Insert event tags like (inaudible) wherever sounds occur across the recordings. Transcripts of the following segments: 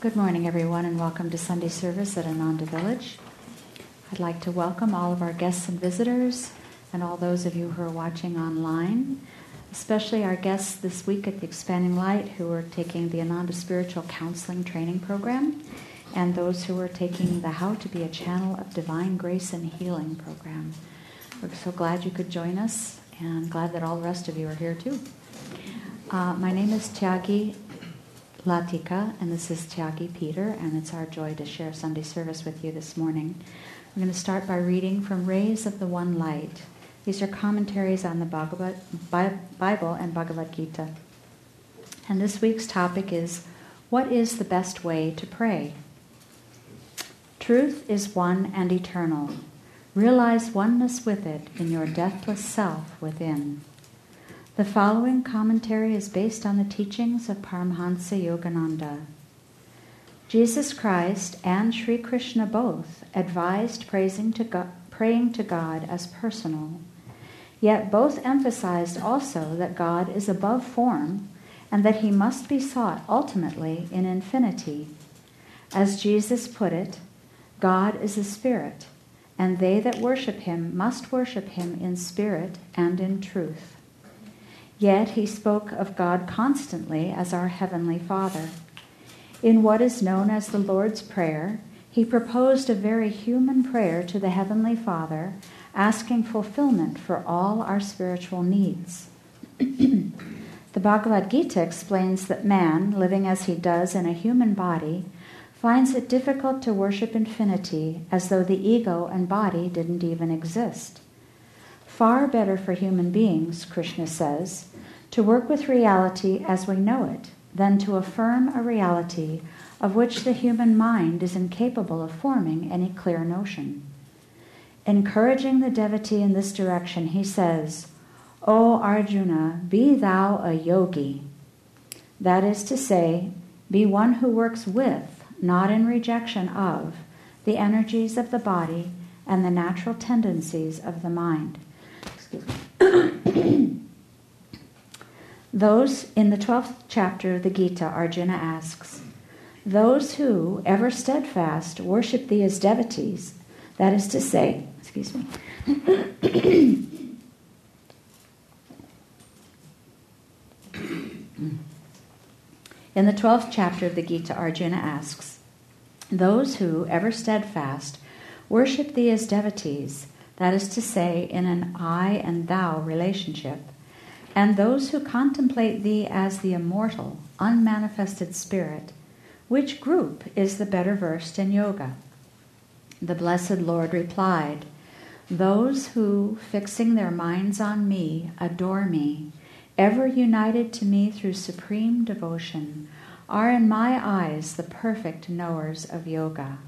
Good morning, everyone, and welcome to Sunday service at Ananda Village. I'd like to welcome all of our guests and visitors, and all those of you who are watching online, especially our guests this week at the Expanding Light who are taking the Ananda Spiritual Counseling Training Program, and those who are taking the How to Be a Channel of Divine Grace and Healing program. We're so glad you could join us, and glad that all the rest of you are here too. Uh, my name is Tyagi Latika, and this is Tyagi Peter, and it's our joy to share Sunday service with you this morning. I'm going to start by reading from Rays of the One Light. These are commentaries on the Bhagavad, Bible and Bhagavad Gita. And this week's topic is What is the best way to pray? Truth is one and eternal. Realize oneness with it in your deathless self within. The following commentary is based on the teachings of Paramhansa Yogananda. Jesus Christ and Sri Krishna both advised praising to God, praying to God as personal, yet both emphasized also that God is above form and that he must be sought ultimately in infinity. As Jesus put it, God is a spirit, and they that worship him must worship him in spirit and in truth. Yet he spoke of God constantly as our Heavenly Father. In what is known as the Lord's Prayer, he proposed a very human prayer to the Heavenly Father, asking fulfillment for all our spiritual needs. (clears throat) the Bhagavad Gita explains that man, living as he does in a human body, finds it difficult to worship infinity as though the ego and body didn't even exist. Far better for human beings, Krishna says, to work with reality as we know it than to affirm a reality of which the human mind is incapable of forming any clear notion. Encouraging the devotee in this direction, he says, O Arjuna, be thou a yogi. That is to say, be one who works with, not in rejection of, the energies of the body and the natural tendencies of the mind. Excuse me. Those in the 12th chapter of the Gita, Arjuna asks, Those who, ever steadfast, worship thee as devotees, that is to say, excuse me, (clears throat) In the 12th chapter of the Gita, Arjuna asks, Those who, ever steadfast, worship thee as devotees, that is to say, in an I and thou relationship, and those who contemplate thee as the immortal, unmanifested spirit, which group is the better versed in yoga? The blessed Lord replied, Those who, fixing their minds on me, adore me, ever united to me through supreme devotion, are in my eyes the perfect knowers of yoga.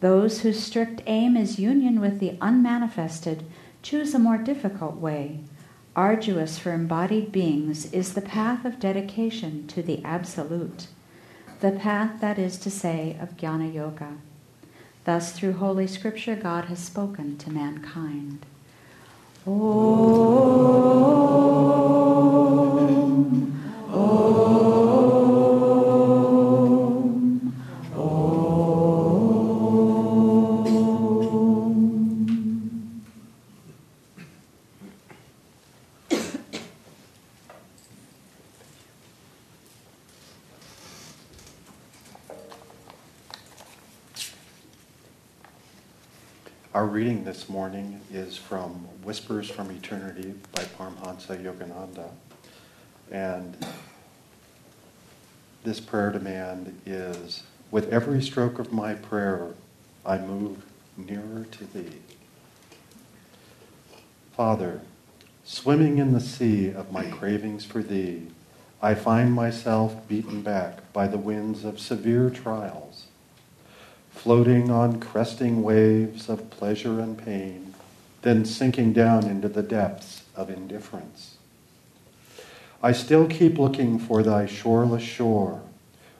Those whose strict aim is union with the unmanifested choose a more difficult way arduous for embodied beings is the path of dedication to the Absolute, the path, that is to say, of Jnana Yoga. Thus, through Holy Scripture, God has spoken to mankind. Om, Our reading this morning is from Whispers from Eternity by Paramhansa Yogananda. And this prayer demand is With every stroke of my prayer, I move nearer to thee. Father, swimming in the sea of my cravings for thee, I find myself beaten back by the winds of severe trials floating on cresting waves of pleasure and pain, then sinking down into the depths of indifference. I still keep looking for thy shoreless shore.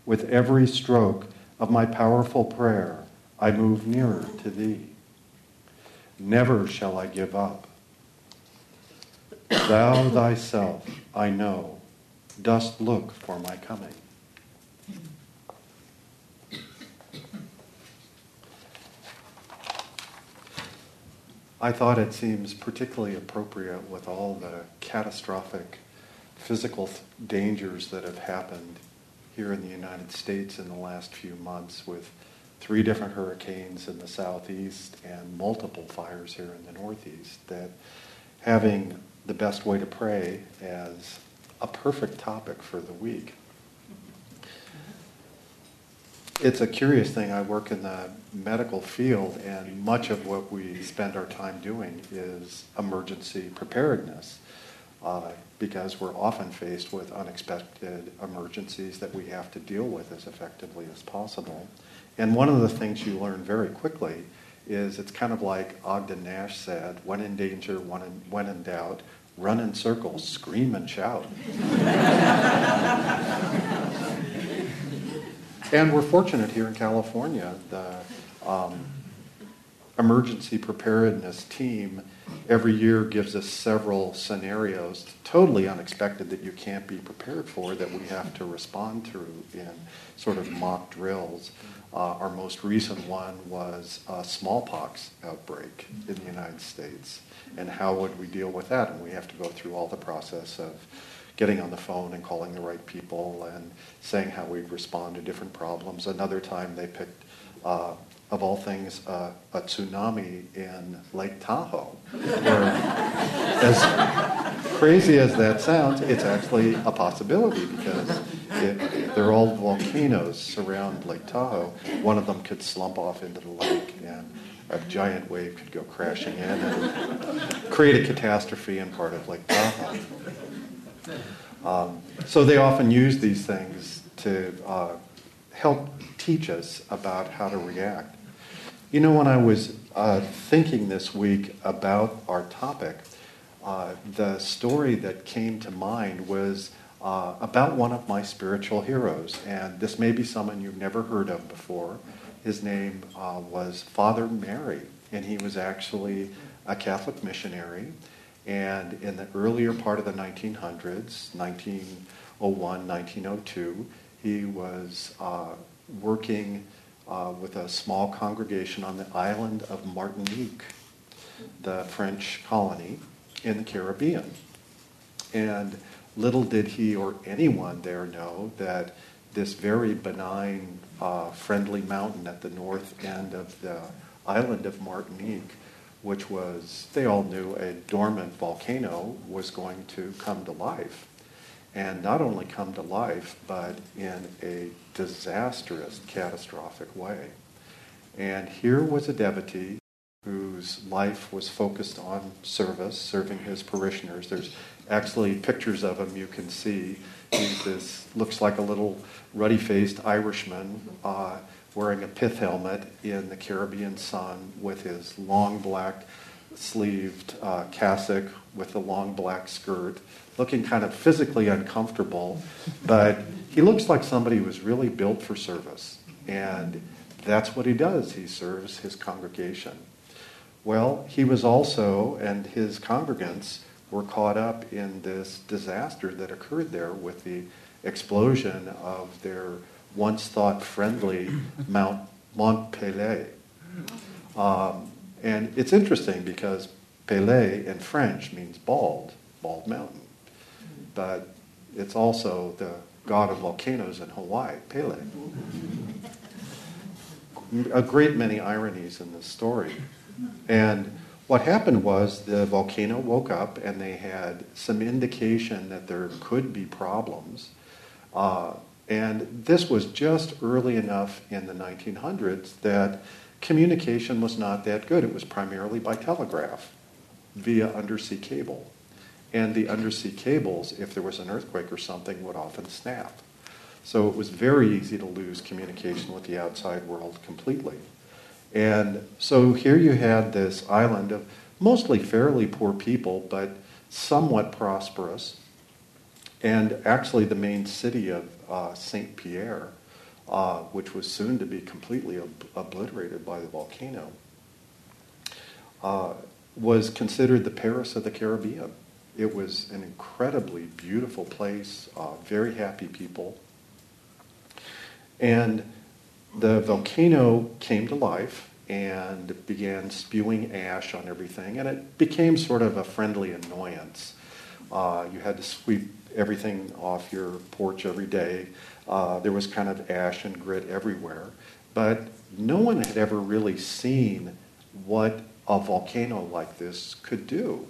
With every stroke of my powerful prayer, I move nearer to thee. Never shall I give up. Thou thyself, I know, dost look for my coming. I thought it seems particularly appropriate with all the catastrophic physical th- dangers that have happened here in the United States in the last few months with three different hurricanes in the southeast and multiple fires here in the northeast that having the best way to pray as a perfect topic for the week it's a curious thing. I work in the medical field, and much of what we spend our time doing is emergency preparedness uh, because we're often faced with unexpected emergencies that we have to deal with as effectively as possible. And one of the things you learn very quickly is it's kind of like Ogden Nash said when in danger, when in, when in doubt, run in circles, scream and shout. (laughs) And we're fortunate here in California. The um, emergency preparedness team every year gives us several scenarios, totally unexpected that you can't be prepared for, that we have to respond to in sort of mock drills. Uh, our most recent one was a smallpox outbreak in the United States. And how would we deal with that? And we have to go through all the process of getting on the phone and calling the right people and saying how we'd respond to different problems. Another time they picked, uh, of all things, uh, a tsunami in Lake Tahoe. Where, as crazy as that sounds, it's actually a possibility because it, they're all volcanoes surround Lake Tahoe. One of them could slump off into the lake and a giant wave could go crashing in and create a catastrophe in part of Lake Tahoe. Um, so they often use these things to uh, help teach us about how to react. You know, when I was uh, thinking this week about our topic, uh, the story that came to mind was uh, about one of my spiritual heroes. And this may be someone you've never heard of before. His name uh, was Father Mary, and he was actually a Catholic missionary. And in the earlier part of the 1900s, 1901, 1902, he was uh, working uh, with a small congregation on the island of Martinique, the French colony in the Caribbean. And little did he or anyone there know that this very benign, uh, friendly mountain at the north end of the island of Martinique which was, they all knew a dormant volcano was going to come to life. And not only come to life, but in a disastrous, catastrophic way. And here was a devotee whose life was focused on service, serving his parishioners. There's actually pictures of him you can see. This, looks like a little ruddy faced Irishman. Uh, wearing a pith helmet in the Caribbean sun with his long black sleeved uh, cassock with a long black skirt, looking kind of physically uncomfortable, but he looks like somebody who was really built for service. And that's what he does. He serves his congregation. Well, he was also, and his congregants were caught up in this disaster that occurred there with the explosion of their once thought friendly (clears throat) Mount Mont Pelée. Um, and it's interesting because Pelée in French means bald, bald mountain. But it's also the god of volcanoes in Hawaii, Pele. A great many ironies in this story. And what happened was the volcano woke up and they had some indication that there could be problems. Uh, and this was just early enough in the 1900s that communication was not that good. It was primarily by telegraph via undersea cable. And the undersea cables, if there was an earthquake or something, would often snap. So it was very easy to lose communication with the outside world completely. And so here you had this island of mostly fairly poor people, but somewhat prosperous, and actually the main city of uh, St. Pierre, uh, which was soon to be completely ob- obliterated by the volcano, uh, was considered the Paris of the Caribbean. It was an incredibly beautiful place, uh, very happy people. And the volcano came to life and began spewing ash on everything, and it became sort of a friendly annoyance. Uh, you had to sweep everything off your porch every day. Uh, there was kind of ash and grit everywhere, but no one had ever really seen what a volcano like this could do.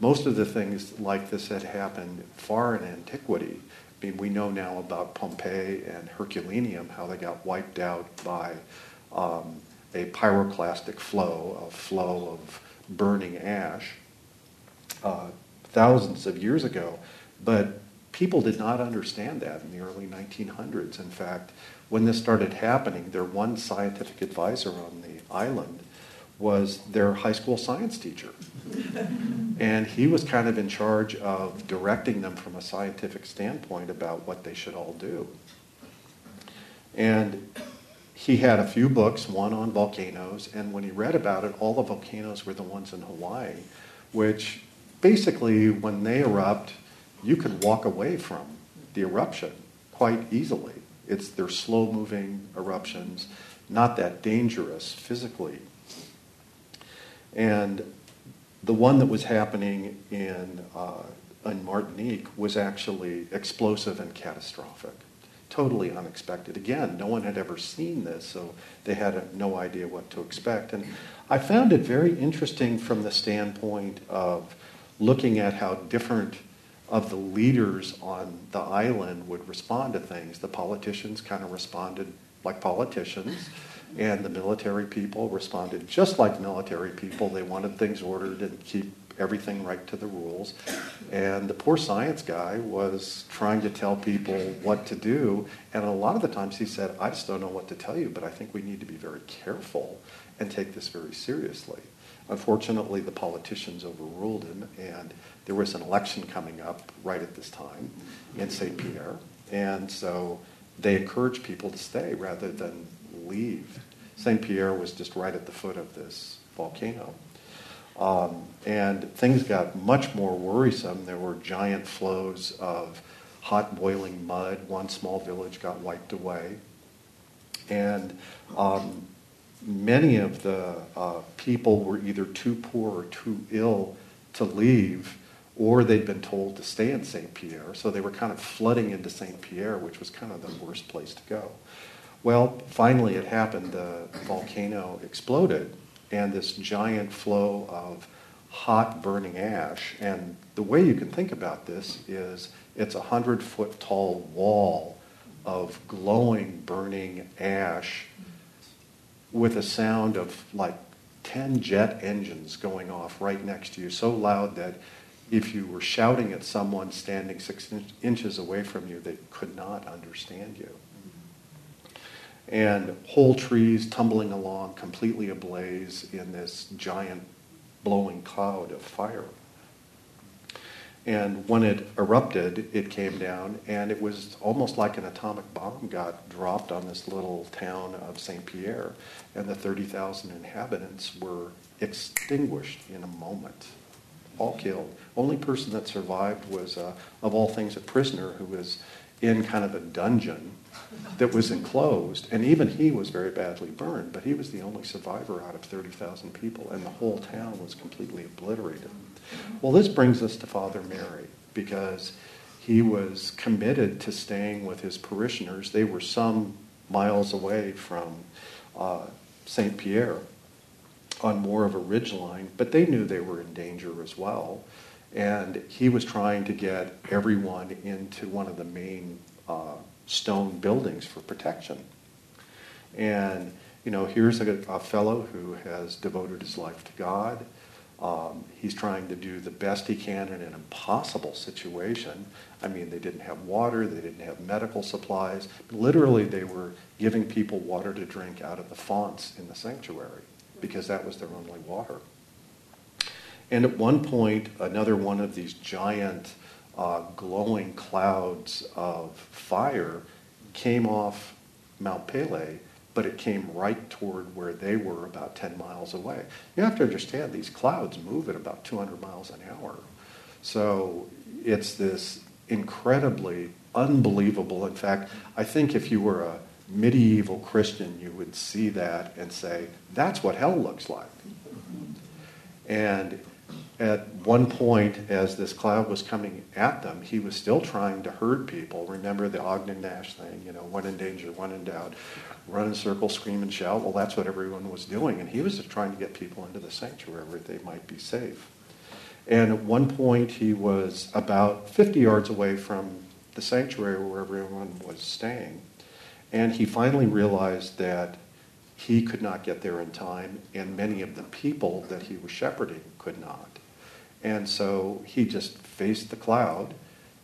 Most of the things like this had happened far in antiquity. I mean, we know now about Pompeii and Herculaneum, how they got wiped out by um, a pyroclastic flow, a flow of burning ash, uh, thousands of years ago. But people did not understand that in the early 1900s. In fact, when this started happening, their one scientific advisor on the island was their high school science teacher. (laughs) and he was kind of in charge of directing them from a scientific standpoint about what they should all do. And he had a few books, one on volcanoes, and when he read about it, all the volcanoes were the ones in Hawaii, which basically, when they erupt, you can walk away from the eruption quite easily. It's they're slow moving eruptions, not that dangerous physically. And the one that was happening in, uh, in Martinique was actually explosive and catastrophic. Totally unexpected. Again, no one had ever seen this, so they had a, no idea what to expect. And I found it very interesting from the standpoint of looking at how different of the leaders on the island would respond to things. The politicians kind of responded like politicians, and the military people responded just like military people. They wanted things ordered and keep everything right to the rules. And the poor science guy was trying to tell people what to do. And a lot of the times he said, I just don't know what to tell you, but I think we need to be very careful and take this very seriously. Unfortunately, the politicians overruled him, and there was an election coming up right at this time in St. Pierre. And so they encouraged people to stay rather than leave. St. Pierre was just right at the foot of this volcano. Um, and things got much more worrisome. There were giant flows of hot boiling mud. One small village got wiped away. And um, many of the uh, people were either too poor or too ill to leave, or they'd been told to stay in St. Pierre. So they were kind of flooding into St. Pierre, which was kind of the worst place to go. Well, finally it happened. The volcano exploded, and this giant flow of hot burning ash. And the way you can think about this is it's a hundred foot tall wall of glowing, burning ash with a sound of like 10 jet engines going off right next to you, so loud that if you were shouting at someone standing six in- inches away from you, they could not understand you. And whole trees tumbling along, completely ablaze in this giant blowing cloud of fire. And when it erupted, it came down, and it was almost like an atomic bomb got dropped on this little town of St. Pierre, and the 30,000 inhabitants were extinguished in a moment, all killed. Only person that survived was, uh, of all things, a prisoner who was in kind of a dungeon that was enclosed, and even he was very badly burned, but he was the only survivor out of 30,000 people, and the whole town was completely obliterated. Well, this brings us to Father Mary because he was committed to staying with his parishioners. They were some miles away from uh, St. Pierre on more of a ridge line, but they knew they were in danger as well. And he was trying to get everyone into one of the main uh, stone buildings for protection. And, you know, here's a, a fellow who has devoted his life to God. Um, he's trying to do the best he can in an impossible situation. I mean, they didn't have water, they didn't have medical supplies. Literally, they were giving people water to drink out of the fonts in the sanctuary because that was their only water. And at one point, another one of these giant uh, glowing clouds of fire came off Mount Pelée but it came right toward where they were about 10 miles away. You have to understand these clouds move at about 200 miles an hour. So it's this incredibly unbelievable. In fact, I think if you were a medieval Christian, you would see that and say, that's what hell looks like. And at one point, as this cloud was coming at them, he was still trying to herd people. Remember the Ogden Nash thing, you know, one in danger, one in doubt, run in a circle, scream and shout. Well, that's what everyone was doing. And he was just trying to get people into the sanctuary where they might be safe. And at one point, he was about 50 yards away from the sanctuary where everyone was staying. And he finally realized that he could not get there in time, and many of the people that he was shepherding could not. And so he just faced the cloud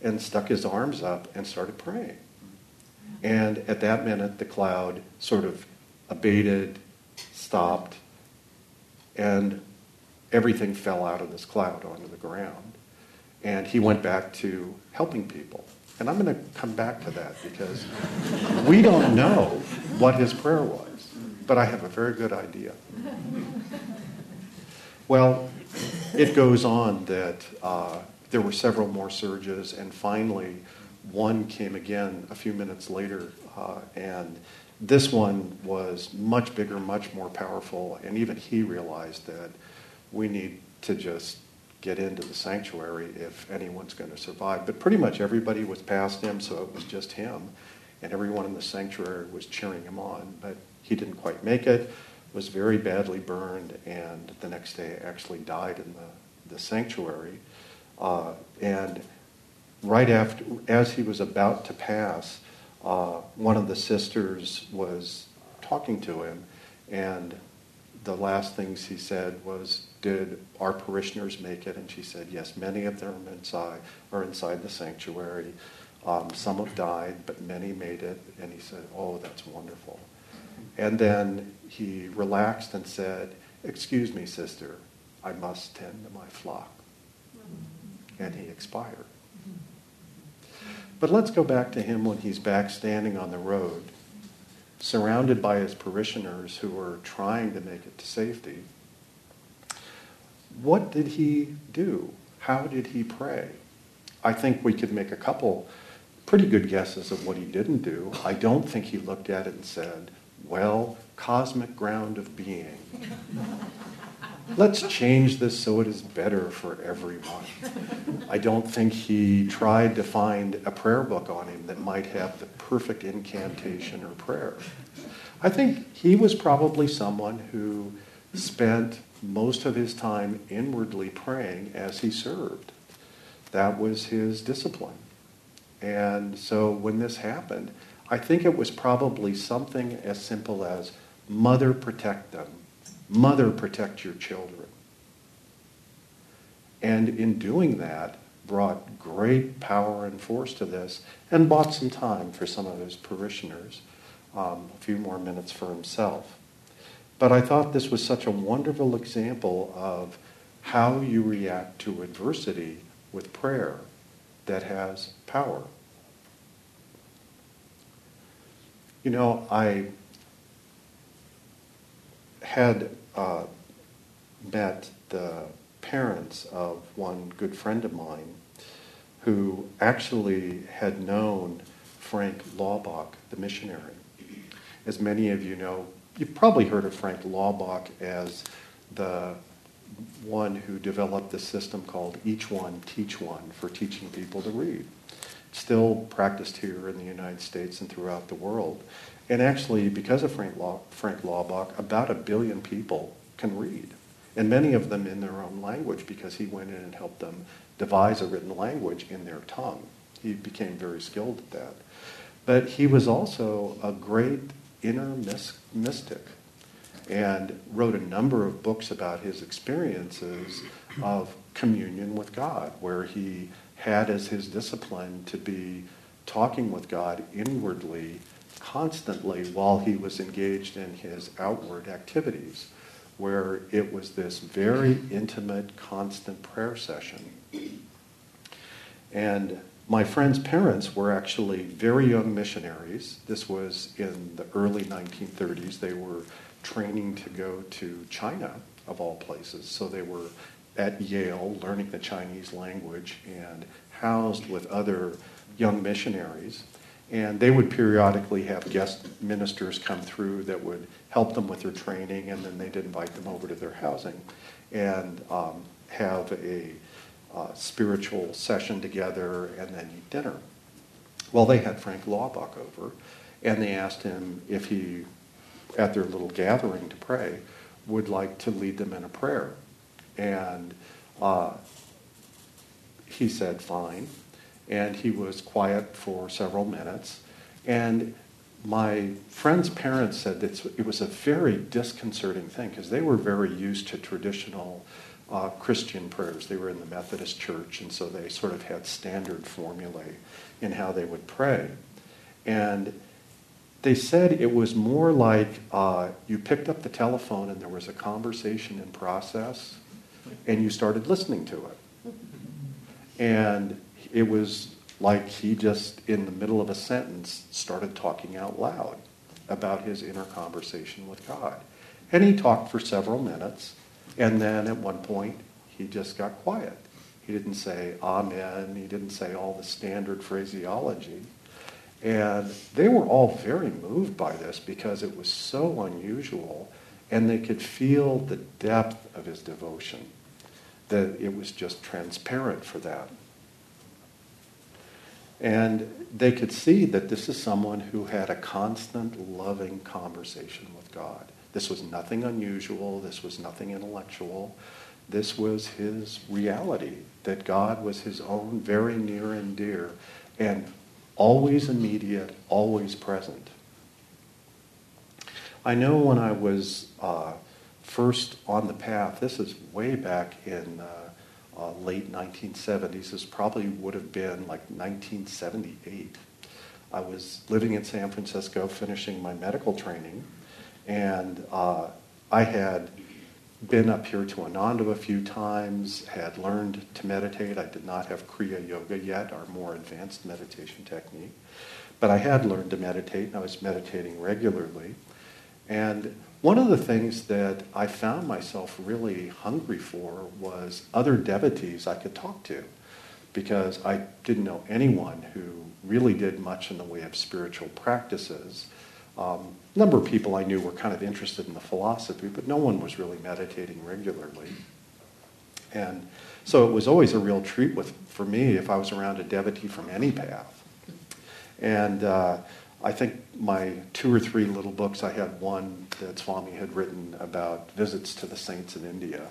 and stuck his arms up and started praying. And at that minute, the cloud sort of abated, stopped, and everything fell out of this cloud onto the ground. And he went back to helping people. And I'm going to come back to that because we don't know what his prayer was, but I have a very good idea. Well, it goes on that uh, there were several more surges, and finally, one came again a few minutes later, uh, and this one was much bigger, much more powerful, and even he realized that we need to just get into the sanctuary if anyone's going to survive. But pretty much everybody was past him, so it was just him, and everyone in the sanctuary was cheering him on. But he didn't quite make it, was very badly burned, and the next day actually died in the, the sanctuary. Uh, and right after, as he was about to pass, uh, one of the sisters was talking to him, and the last things he said was, "Did our parishioners make it?" And she said, "Yes, many of them inside are inside the sanctuary. Um, some have died, but many made it." And he said, "Oh, that's wonderful." And then he relaxed and said, "Excuse me, sister, I must tend to my flock." And he expired. But let's go back to him when he's back standing on the road, surrounded by his parishioners who are trying to make it to safety. What did he do? How did he pray? I think we could make a couple pretty good guesses of what he didn't do. I don't think he looked at it and said, well, cosmic ground of being. Let's change this so it is better for everyone. I don't think he tried to find a prayer book on him that might have the perfect incantation or prayer. I think he was probably someone who spent most of his time inwardly praying as he served. That was his discipline. And so when this happened, I think it was probably something as simple as, Mother, protect them. Mother, protect your children. And in doing that, brought great power and force to this and bought some time for some of his parishioners, um, a few more minutes for himself. But I thought this was such a wonderful example of how you react to adversity with prayer that has power. You know, I had uh, met the parents of one good friend of mine who actually had known Frank Laubach, the missionary. As many of you know, you've probably heard of Frank Laubach as the one who developed the system called Each One, Teach One for teaching people to read still practiced here in the United States and throughout the world. And actually, because of Frank, Law, Frank Laubach, about a billion people can read, and many of them in their own language because he went in and helped them devise a written language in their tongue. He became very skilled at that. But he was also a great inner mystic and wrote a number of books about his experiences of communion with God, where he had as his discipline to be talking with God inwardly constantly while he was engaged in his outward activities, where it was this very intimate, constant prayer session. And my friend's parents were actually very young missionaries. This was in the early 1930s. They were training to go to China, of all places. So they were at Yale learning the Chinese language and housed with other young missionaries. And they would periodically have guest ministers come through that would help them with their training, and then they'd invite them over to their housing and um, have a uh, spiritual session together and then eat dinner. Well, they had Frank Laubach over, and they asked him if he, at their little gathering to pray, would like to lead them in a prayer. And uh, he said, fine. And he was quiet for several minutes. And my friend's parents said that it was a very disconcerting thing because they were very used to traditional uh, Christian prayers. They were in the Methodist Church, and so they sort of had standard formulae in how they would pray. And they said it was more like uh, you picked up the telephone and there was a conversation in process, and you started listening to it. And it was like he just, in the middle of a sentence, started talking out loud about his inner conversation with God. And he talked for several minutes, and then at one point, he just got quiet. He didn't say amen, he didn't say all the standard phraseology. And they were all very moved by this because it was so unusual, and they could feel the depth of his devotion, that it was just transparent for that. And they could see that this is someone who had a constant, loving conversation with God. This was nothing unusual. This was nothing intellectual. This was his reality, that God was his own, very near and dear, and always immediate, always present. I know when I was uh, first on the path, this is way back in uh, uh, late 1970s. This probably would have been like 1978. I was living in San Francisco finishing my medical training, and uh, I had been up here to Ananda a few times, had learned to meditate. I did not have Kriya Yoga yet, our more advanced meditation technique, but I had learned to meditate, and I was meditating regularly. And one of the things that I found myself really hungry for was other devotees I could talk to because I didn't know anyone who really did much in the way of spiritual practices. Um, a number of people I knew were kind of interested in the philosophy, but no one was really meditating regularly. And so it was always a real treat with, for me if I was around a devotee from any path. And uh, I think my two or three little books, I had one that Swami had written about visits to the saints in India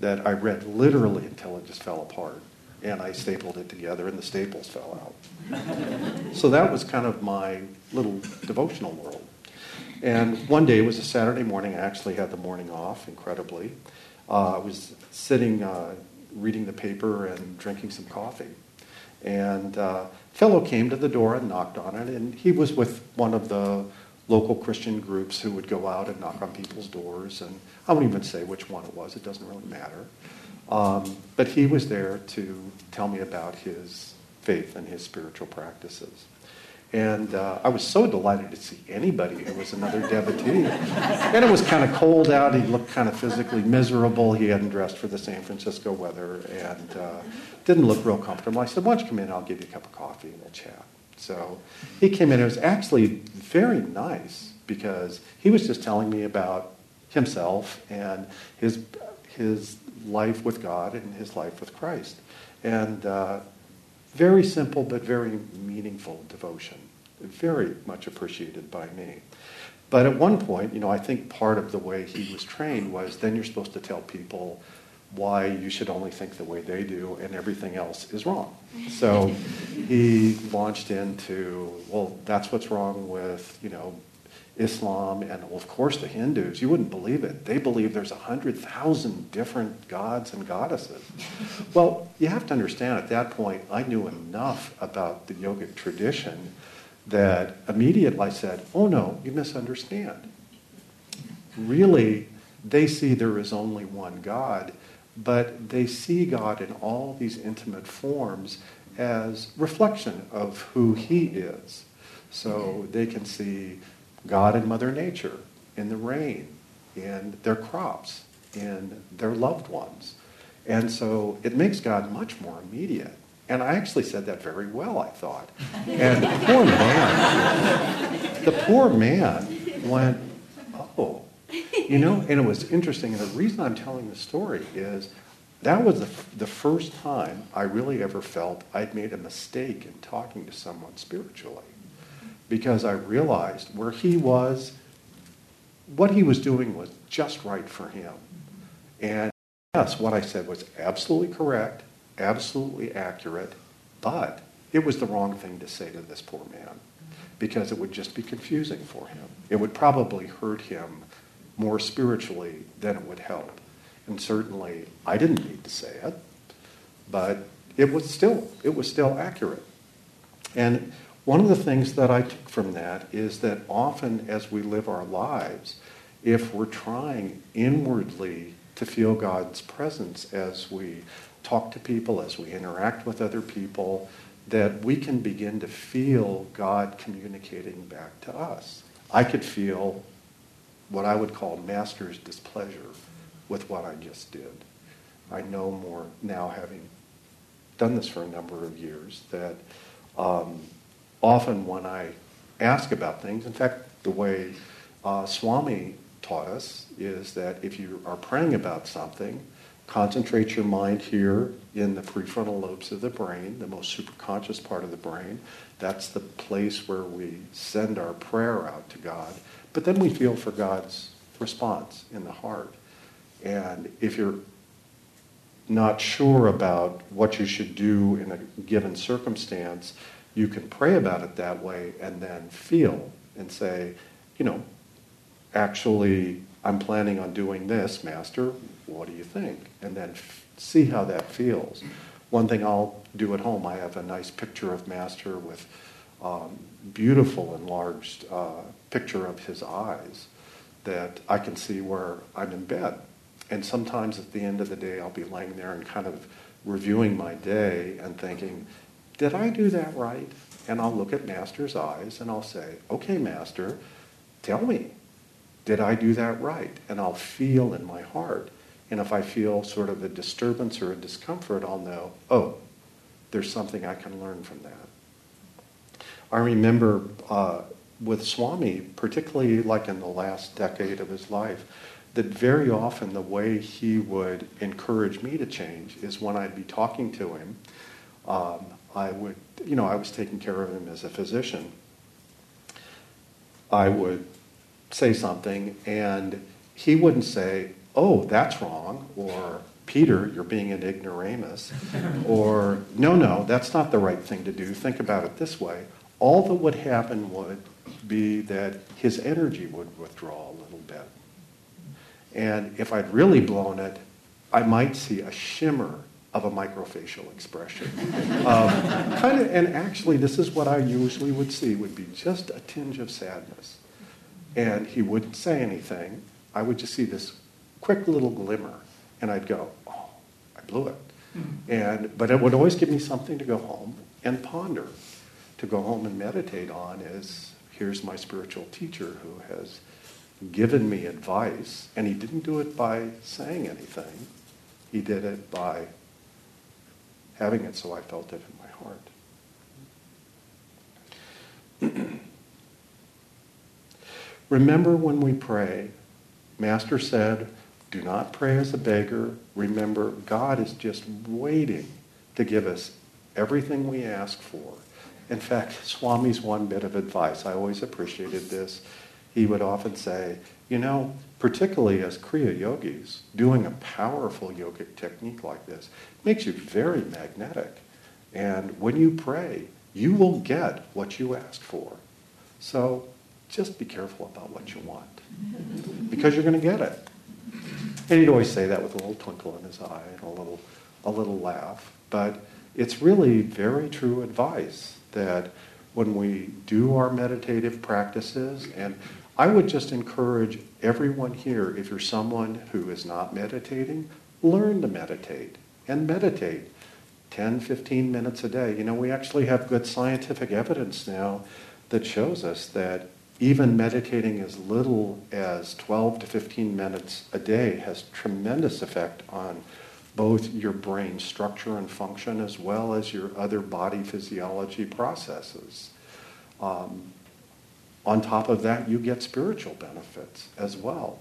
that I read literally until it just fell apart. And I stapled it together and the staples fell out. (laughs) so that was kind of my little devotional world. And one day, it was a Saturday morning, I actually had the morning off, incredibly. Uh, I was sitting uh, reading the paper and drinking some coffee. And uh, fellow came to the door and knocked on it, and he was with one of the local Christian groups who would go out and knock on people's doors. And I won't even say which one it was, it doesn't really matter. Um, but he was there to tell me about his faith and his spiritual practices. And uh, I was so delighted to see anybody who was another devotee. and it was kind of cold out. He looked kind of physically miserable. He hadn't dressed for the San Francisco weather and uh, didn't look real comfortable. I said, Why don't you come in? I'll give you a cup of coffee and we'll chat. So he came in. It was actually very nice because he was just telling me about himself and his, his life with God and his life with Christ. And uh, very simple but very meaningful devotion. Very much appreciated by me. But at one point, you know, I think part of the way he was trained was then you're supposed to tell people why you should only think the way they do and everything else is wrong. So he launched into, well, that's what's wrong with, you know, Islam and, of course, the Hindus. You wouldn't believe it. They believe there's 100,000 different gods and goddesses. Well, you have to understand at that point, I knew enough about the yogic tradition that immediately I said, oh no, you misunderstand. Really, they see there is only one God, but they see God in all these intimate forms as reflection of who he is. So they can see God and Mother Nature, in the rain, in their crops, in their loved ones. And so it makes God much more immediate. And I actually said that very well, I thought. And the poor man, the poor man went, oh, you know, and it was interesting. And the reason I'm telling the story is that was the, the first time I really ever felt I'd made a mistake in talking to someone spiritually. Because I realized where he was, what he was doing was just right for him. And yes, what I said was absolutely correct, absolutely accurate, but it was the wrong thing to say to this poor man because it would just be confusing for him. It would probably hurt him more spiritually than it would help. And certainly I didn't need to say it, but it was still it was still accurate. And one of the things that I took from that is that often as we live our lives, if we're trying inwardly to feel God's presence as we talk to people, as we interact with other people, that we can begin to feel God communicating back to us. I could feel what I would call master's displeasure with what I just did. I know more now, having done this for a number of years, that um, often when I ask about things, in fact, the way uh, Swami taught us is that if you are praying about something, concentrate your mind here in the prefrontal lobes of the brain, the most superconscious part of the brain. That's the place where we send our prayer out to God. But then we feel for God's response in the heart. And if you're not sure about what you should do in a given circumstance, you can pray about it that way and then feel and say, you know, actually, I'm planning on doing this, Master. What do you think? And then f- see how that feels. One thing I'll do at home, I have a nice picture of Master with um, beautiful enlarged uh, picture of his eyes that I can see where I'm in bed and sometimes at the end of the day, I'll be laying there and kind of reviewing my day and thinking, did I do that right? And I'll look at Master's eyes and I'll say, okay, Master, tell me, did I do that right? And I'll feel in my heart. And if I feel sort of a disturbance or a discomfort, I'll know, oh, there's something I can learn from that. I remember uh, with Swami, particularly like in the last decade of his life, that very often the way he would encourage me to change is when I'd be talking to him, um, I would, you know, I was taking care of him as a physician. I would say something, and he wouldn't say, "Oh, that's wrong," or "Peter, you're being an ignoramus," (laughs) or "No, no, that's not the right thing to do. Think about it this way." All that would happen would be that his energy would withdraw a little bit. And if I'd really blown it, I might see a shimmer of a microfacial expression. (laughs) um, kind of, and actually, this is what I usually would see would be just a tinge of sadness. And he wouldn't say anything. I would just see this quick little glimmer, and I'd go, "Oh, I blew it." Mm-hmm. And but it would always give me something to go home and ponder, to go home and meditate on. Is here's my spiritual teacher who has given me advice, and he didn't do it by saying anything. He did it by having it so I felt it in my heart. (clears throat) Remember when we pray, Master said, do not pray as a beggar. Remember, God is just waiting to give us everything we ask for. In fact, (laughs) Swami's one bit of advice, I always appreciated this he would often say, you know, particularly as Kriya yogis, doing a powerful yogic technique like this makes you very magnetic. And when you pray, you will get what you ask for. So just be careful about what you want because you're going to get it. And he'd always say that with a little twinkle in his eye and a little, a little laugh. But it's really very true advice that when we do our meditative practices and I would just encourage everyone here, if you're someone who is not meditating, learn to meditate and meditate 10, 15 minutes a day. You know, we actually have good scientific evidence now that shows us that even meditating as little as 12 to 15 minutes a day has tremendous effect on both your brain structure and function as well as your other body physiology processes. Um, on top of that, you get spiritual benefits as well.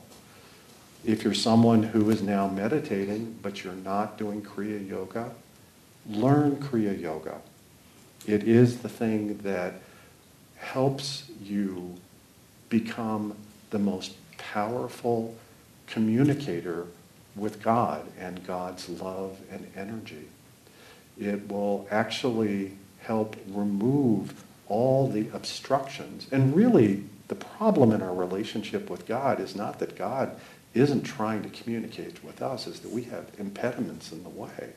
If you're someone who is now meditating, but you're not doing Kriya Yoga, learn Kriya Yoga. It is the thing that helps you become the most powerful communicator with God and God's love and energy. It will actually help remove all the obstructions. And really, the problem in our relationship with God is not that God isn't trying to communicate with us, is that we have impediments in the way.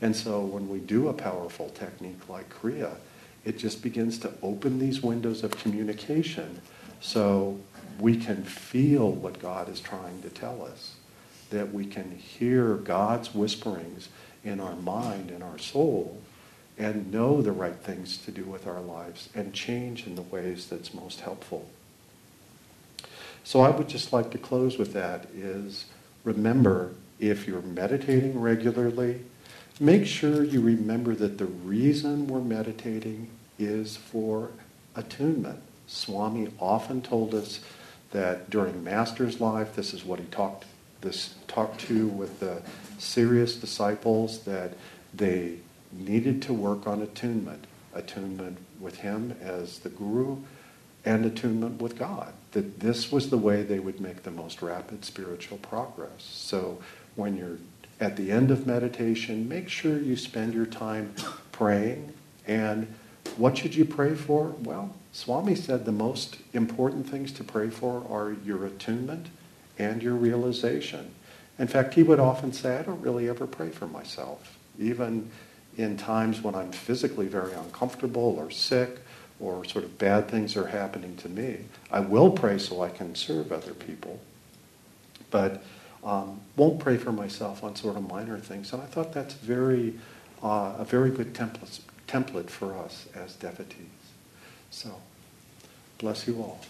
And so when we do a powerful technique like Kriya, it just begins to open these windows of communication so we can feel what God is trying to tell us, that we can hear God's whisperings in our mind and our soul and know the right things to do with our lives and change in the ways that's most helpful. So I would just like to close with that is remember if you're meditating regularly, make sure you remember that the reason we're meditating is for attunement. Swami often told us that during Master's life, this is what he talked this talked to with the serious disciples that they needed to work on attunement, attunement with him as the guru, and attunement with God. That this was the way they would make the most rapid spiritual progress. So when you're at the end of meditation, make sure you spend your time praying. And what should you pray for? Well, Swami said the most important things to pray for are your attunement and your realization. In fact, he would often say, I don't really ever pray for myself. Even in times when I'm physically very uncomfortable or sick or sort of bad things are happening to me. I will pray so I can serve other people, but um, won't pray for myself on sort of minor things. And I thought that's very uh, a very good template template for us as devotees. So, bless you all.